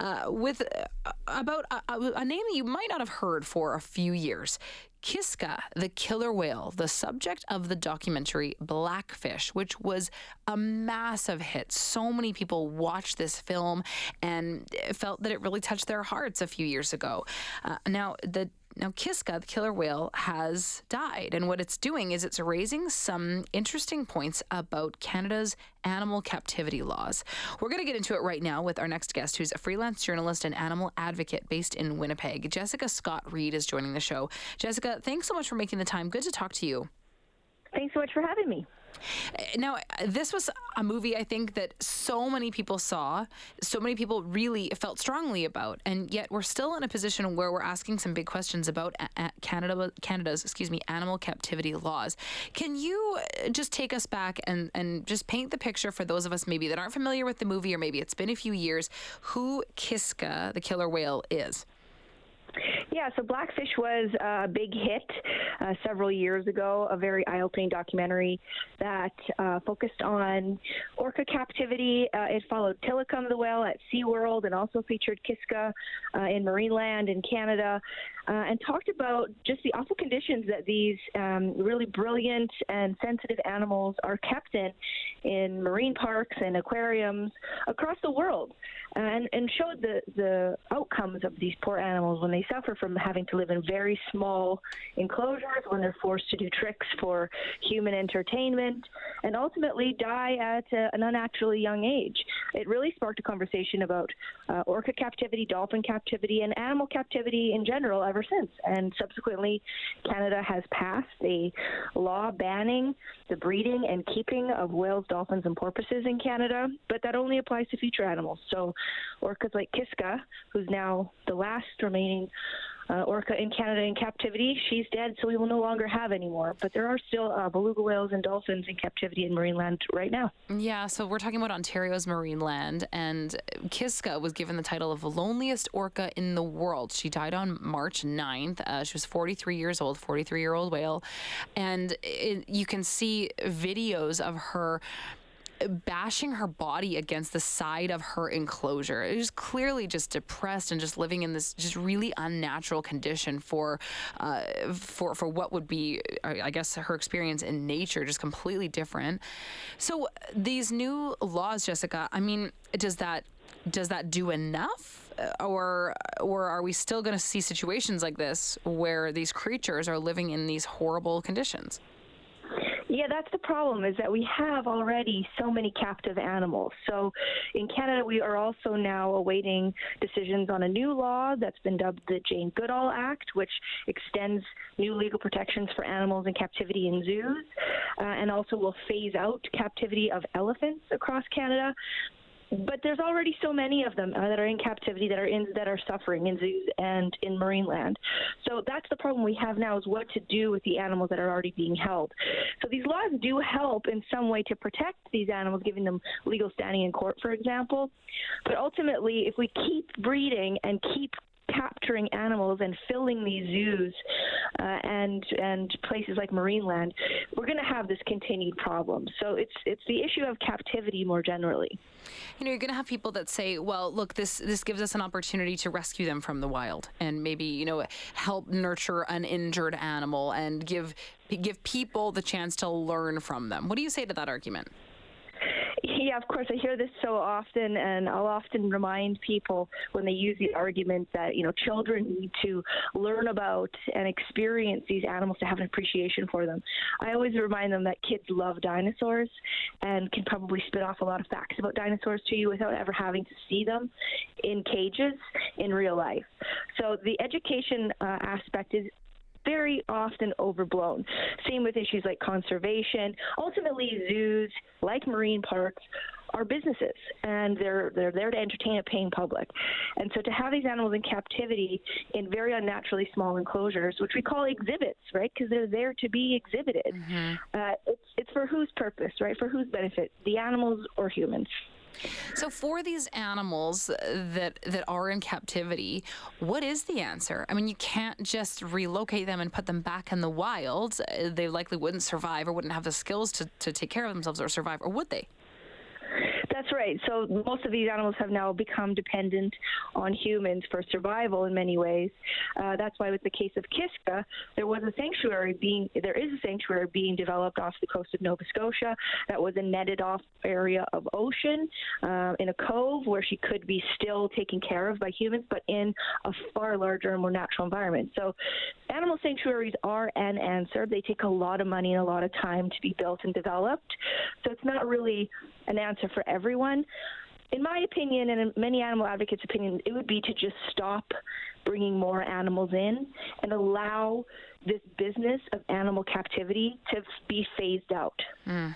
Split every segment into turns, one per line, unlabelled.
uh, with uh, about a, a name that you might not have heard for a few years. Kiska, the killer whale, the subject of the documentary Blackfish, which was a massive hit. So many people watched this film and felt that it really touched their hearts a few years ago. Uh, now, the now, Kiska, the killer whale, has died, and what it's doing is it's raising some interesting points about Canada's animal captivity laws. We're going to get into it right now with our next guest, who's a freelance journalist and animal advocate based in Winnipeg. Jessica Scott-Reid is joining the show. Jessica, thanks so much for making the time. Good to talk to you.
Thanks so much for having me.
Eh, now, this was a movie I think that so many people saw, so many people really felt strongly about, and yet we're still in a position where we're asking some big questions about uh, uh, Canada, Canada's, excuse me, animal captivity laws. Can you uh, just take us back and and just paint the picture for those of us maybe that aren't familiar with the movie, or maybe it's been a few years, who Kiska, the killer whale, is?
Yeah, so Blackfish was a big hit uh, several years ago, a very eye opening documentary that uh, focused on orca captivity. Uh, it followed Tilikum the whale at SeaWorld and also featured Kiska uh, in Marineland in Canada uh, and talked about just the awful conditions that these um, really brilliant and sensitive animals are kept in in marine parks and aquariums across the world and, and showed the, the outcomes of these poor animals when they suffer from having to live in very small enclosures, when they're forced to do tricks for human entertainment, and ultimately die at a, an unnaturally young age. It really sparked a conversation about uh, orca captivity, dolphin captivity, and animal captivity in general ever since. And subsequently, Canada has passed a law banning the breeding and keeping of whales, dolphins, and porpoises in Canada, but that only applies to future animals. So orcas like Kiska, who's now the last remaining uh, orca in Canada in captivity. She's dead, so we will no longer have any more. But there are still uh, beluga whales and dolphins in captivity in Marineland right now.
Yeah, so we're talking about Ontario's Marineland, and Kiska was given the title of the loneliest orca in the world. She died on March 9th. Uh, she was 43 years old, 43 year old whale. And it, you can see videos of her bashing her body against the side of her enclosure. It was clearly just depressed and just living in this just really unnatural condition for uh, for for what would be, I guess, her experience in nature, just completely different. So these new laws, Jessica. I mean, does that does that do enough? Uh, or or are we still going to see situations like this where these creatures are living in these horrible conditions?
Yeah, that's the problem is that we have already so many captive animals. So in Canada, we are also now awaiting decisions on a new law that's been dubbed the Jane Goodall Act, which extends new legal protections for animals in captivity in zoos uh, and also will phase out captivity of elephants across Canada but there's already so many of them uh, that are in captivity that are in that are suffering in zoos and in Marineland. So that's the problem we have now is what to do with the animals that are already being held. So these laws do help in some way to protect these animals, giving them legal standing in court, for example. But ultimately, if we keep breeding and keep capturing animals and filling these zoos uh, and and places like Marineland, we're going to have this continued problem. So it's it's the issue of captivity more generally.
You know, you're going to have people that say, "Well, look, this this gives us an opportunity to rescue them from the wild and maybe you know help nurture an injured animal and give give people the chance to learn from them." What do you say to that argument?
Yeah, of course. I hear this so often, and I'll often remind people when they use the argument that, you know, children need to learn about and experience these animals to have an appreciation for them. I always remind them that kids love dinosaurs and can probably spit off a lot of facts about dinosaurs to you without ever having to see them in cages in real life. So the education uh, aspect is very often overblown. Same with issues like conservation. Ultimately, zoos, like marine parks, are businesses and they're they're there to entertain a paying public. And so to have these animals in captivity in very unnaturally small enclosures, which we call exhibits, right? Because they're there to be exhibited. Mm-hmm. Uh, it's it's for whose purpose, right? For whose benefit? The animals or humans?
So for these animals that that are in captivity, what is the answer? I mean, you can't just relocate them and put them back in the wild. They likely wouldn't survive or wouldn't have the skills to, to take care of themselves or survive, or would they?
That's right. So most of these animals have now become dependent on humans for survival in many ways. Uh, that's why, with the case of Kiska, there was a sanctuary being there is a sanctuary being developed off the coast of Nova Scotia that was a netted off area of ocean uh, in a cove where she could be still taken care of by humans, but in a far larger and more natural environment. So, animal sanctuaries are an answer. They take a lot of money and a lot of time to be built and developed. So it's not really an answer for everyone. In my opinion, and in many animal advocates' opinion, it would be to just stop bringing more animals in and allow this business of animal captivity to be phased out.
Mm.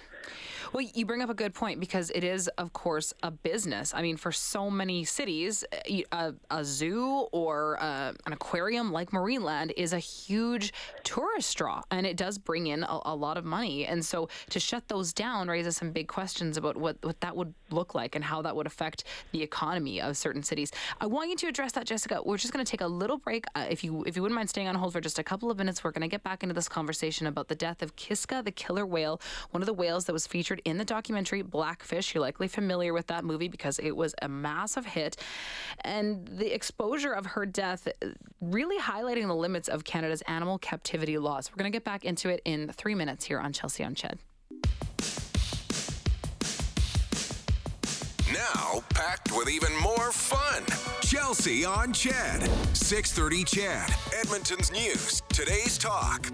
Well, you bring up a good point because it is, of course, a business. I mean, for so many cities, a, a zoo or uh, an aquarium like Marineland is a huge tourist draw, and it does bring in a, a, lot of money. And so to shut those down raises some big questions about what, what that would look like and how that would affect the economy of certain cities. I want you to address that, Jessica. We're just going to take a little break. Uh, if you if you wouldn't mind staying on hold for just a couple of minutes, we're going to get back into this conversation about the death of Kiska, the killer whale, one of the whales that was featured in the documentary Blackfish. You're likely familiar with that movie because it was a massive hit. And the exposure of her death uh, really highlighting the limits of Canada's animal captivity laws. We're going to get back into it in three minutes here on Chelsea on Ched.
Now, packed with even more fun. Chelsea on Ched. 630 Ched. Edmonton's News. Today's Talk.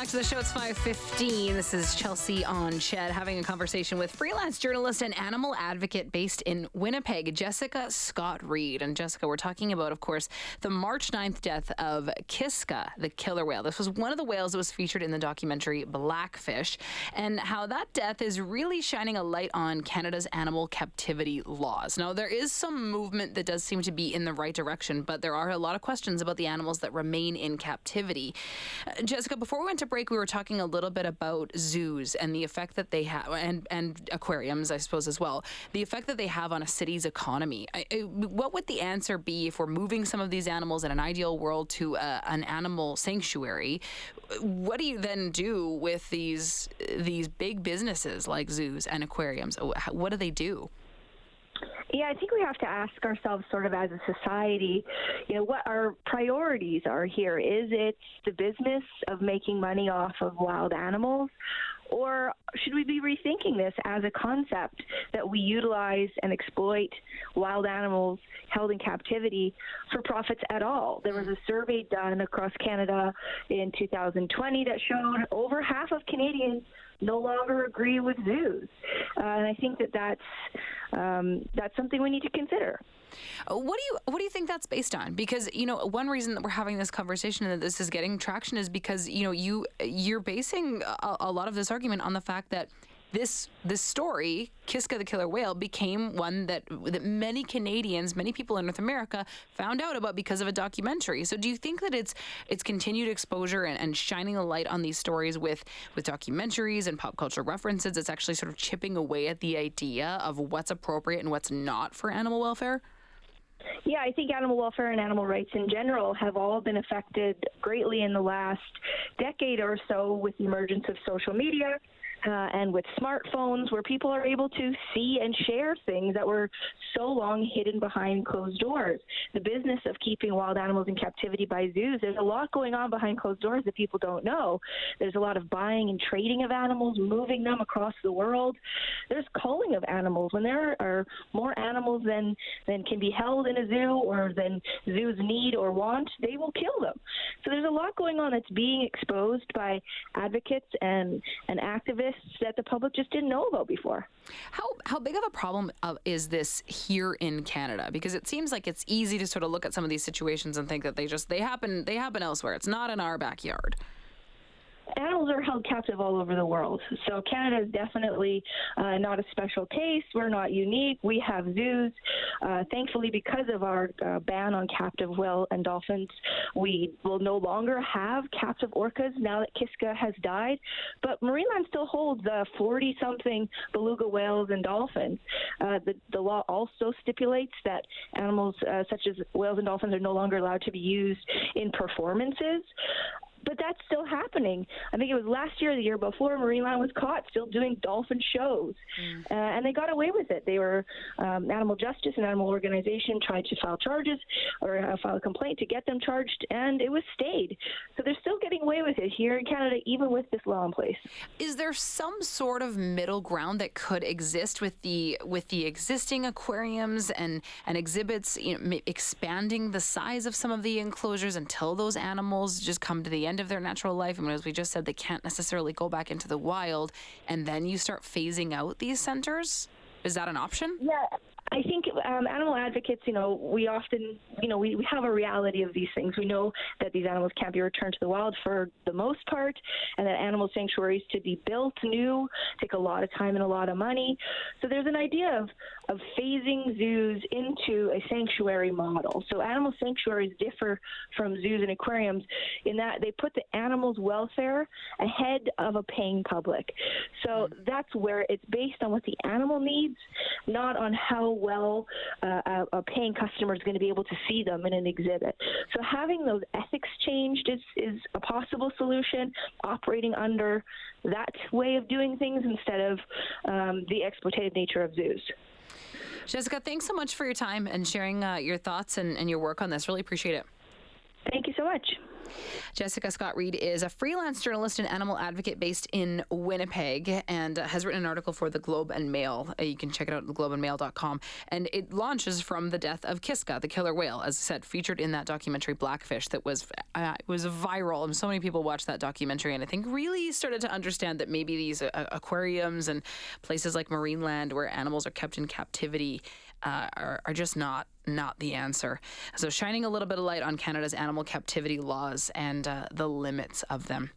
Back to the show. It's 5:15. This is Chelsea on Ched having a conversation with freelance journalist and animal advocate based in Winnipeg, Jessica Scott-Reid. And Jessica, we're talking about, of course, the March 9th death of Kiska, the killer whale. This was one of the whales that was featured in the documentary Blackfish, and how that death is really shining a light on Canada's animal captivity laws. Now, there is some movement that does seem to be in the right direction, but there are a lot of questions about the animals that remain in captivity. Uh, Jessica, before we went to break, we were talking a little bit about zoos and the effect that they have, and, and aquariums, I suppose, as well, the effect that they have on a city's economy. I, I, what would the answer be if we're moving some of these animals in an ideal world to uh, an animal sanctuary? What do you then do with these these big businesses like zoos and aquariums? What do they do?
Yeah, I think we have to ask ourselves, sort of as a society, you know, what our priorities are here. Is it the business of making money off of wild animals? Or should we be rethinking this as a concept that we utilize and exploit wild animals held in captivity for profits at all? There was a survey done across Canada in 2020 that showed over half of Canadians no longer agree with zoos. Uh, and I think that that's um, that's something we need to consider.
Uh, what do you what do you think that's based on? Because you know one reason that we're having this conversation and that this is getting traction is because you know you you're basing a, a lot of this argument on the fact that this this story, Kiska the killer whale, became one that that many Canadians, many people in North America found out about because of a documentary. So do you think that it's it's continued exposure and, and shining a light on these stories with with documentaries and pop culture references? It's actually sort of chipping away at the idea of what's appropriate and what's not for animal welfare?
Yeah, I think animal welfare and animal rights in general have all been affected greatly in the last decade or so with the emergence of social media uh, and with smartphones where people are able to see and share things that were so long hidden behind closed doors. The business of keeping wild animals in captivity by zoos, there's a lot going on behind closed doors that people don't know. There's a lot of buying and trading of animals, moving them across the world. There's culling of animals. When there are more animals than, than can be held in a zoo or than zoos need or want, they will kill them. So there's a lot going on that's being exposed by advocates and, and activists that the public just didn't know about before.
How how big of a problem uh, is this here in Canada? Because it seems like it's easy to sort of look at some of these situations and think that they just they happen they happen elsewhere. It's not in our backyard
animals are held captive all over the world. So Canada is definitely uh, not a special case. We're not unique. We have zoos. Uh, thankfully, because of our uh, ban on captive whale and dolphins, we will no longer have captive orcas now that Kiska has died. But Marineland still holds 40 something beluga whales and dolphins. Uh, the, the law also stipulates that animals uh, such as whales and dolphins are no longer allowed to be used in performances but that's still happening. I think it was last year, the year before, Marineland was caught still doing dolphin shows, mm. uh, and they got away with it. They were um, animal justice and animal organization tried to file charges or uh, file a complaint to get them charged, and it was stayed. So they're still getting away with it here in Canada, even with this law in place.
Is there some sort of middle ground that could exist with the with the existing aquariums and and exhibits, you know, expanding the size of some of the enclosures until those animals just come to the end of their natural life? Mean, as we just said, they can't necessarily go back into the wild, and then you start phasing out these centers. Is that an option?
Yeah, I think um, animal advocates, you know, we often, you know, we, we have a reality of these things. We know that these animals can't be returned to the wild for the most part, and that animal sanctuaries to be built new take a lot of time and a lot of money. So there's an idea of, of phasing zoos into a sanctuary model. So animal sanctuaries differ from zoos and aquariums in that they put the animals' welfare ahead of a paying public. So that's where it's based on what the animal needs, not on how well uh, a, a, paying customer is going to be able to see them in an exhibit. So having those ethics changed is, is a possible solution, operating under that way of doing things instead of um, the exploitative nature of zoos.
Jessica, thanks so much for your time and sharing uh, your thoughts and, and your work on this. Really appreciate it.
Thank you so much.
Jessica Scott-Reid is a freelance journalist and animal advocate based in Winnipeg and has written an article for the Globe and Mail. Uh, you can check it out at theglobeandmail.com. And it launches from the death of Kiska, the killer whale, as I said, featured in that documentary Blackfish that was uh, was viral. And so many people watched that documentary and I think really started to understand that maybe these uh, aquariums and places like Marineland where animals are kept in captivity uh, are, are just not not the answer. So, shining a little bit of light on Canada's animal captivity laws and uh, the limits of them.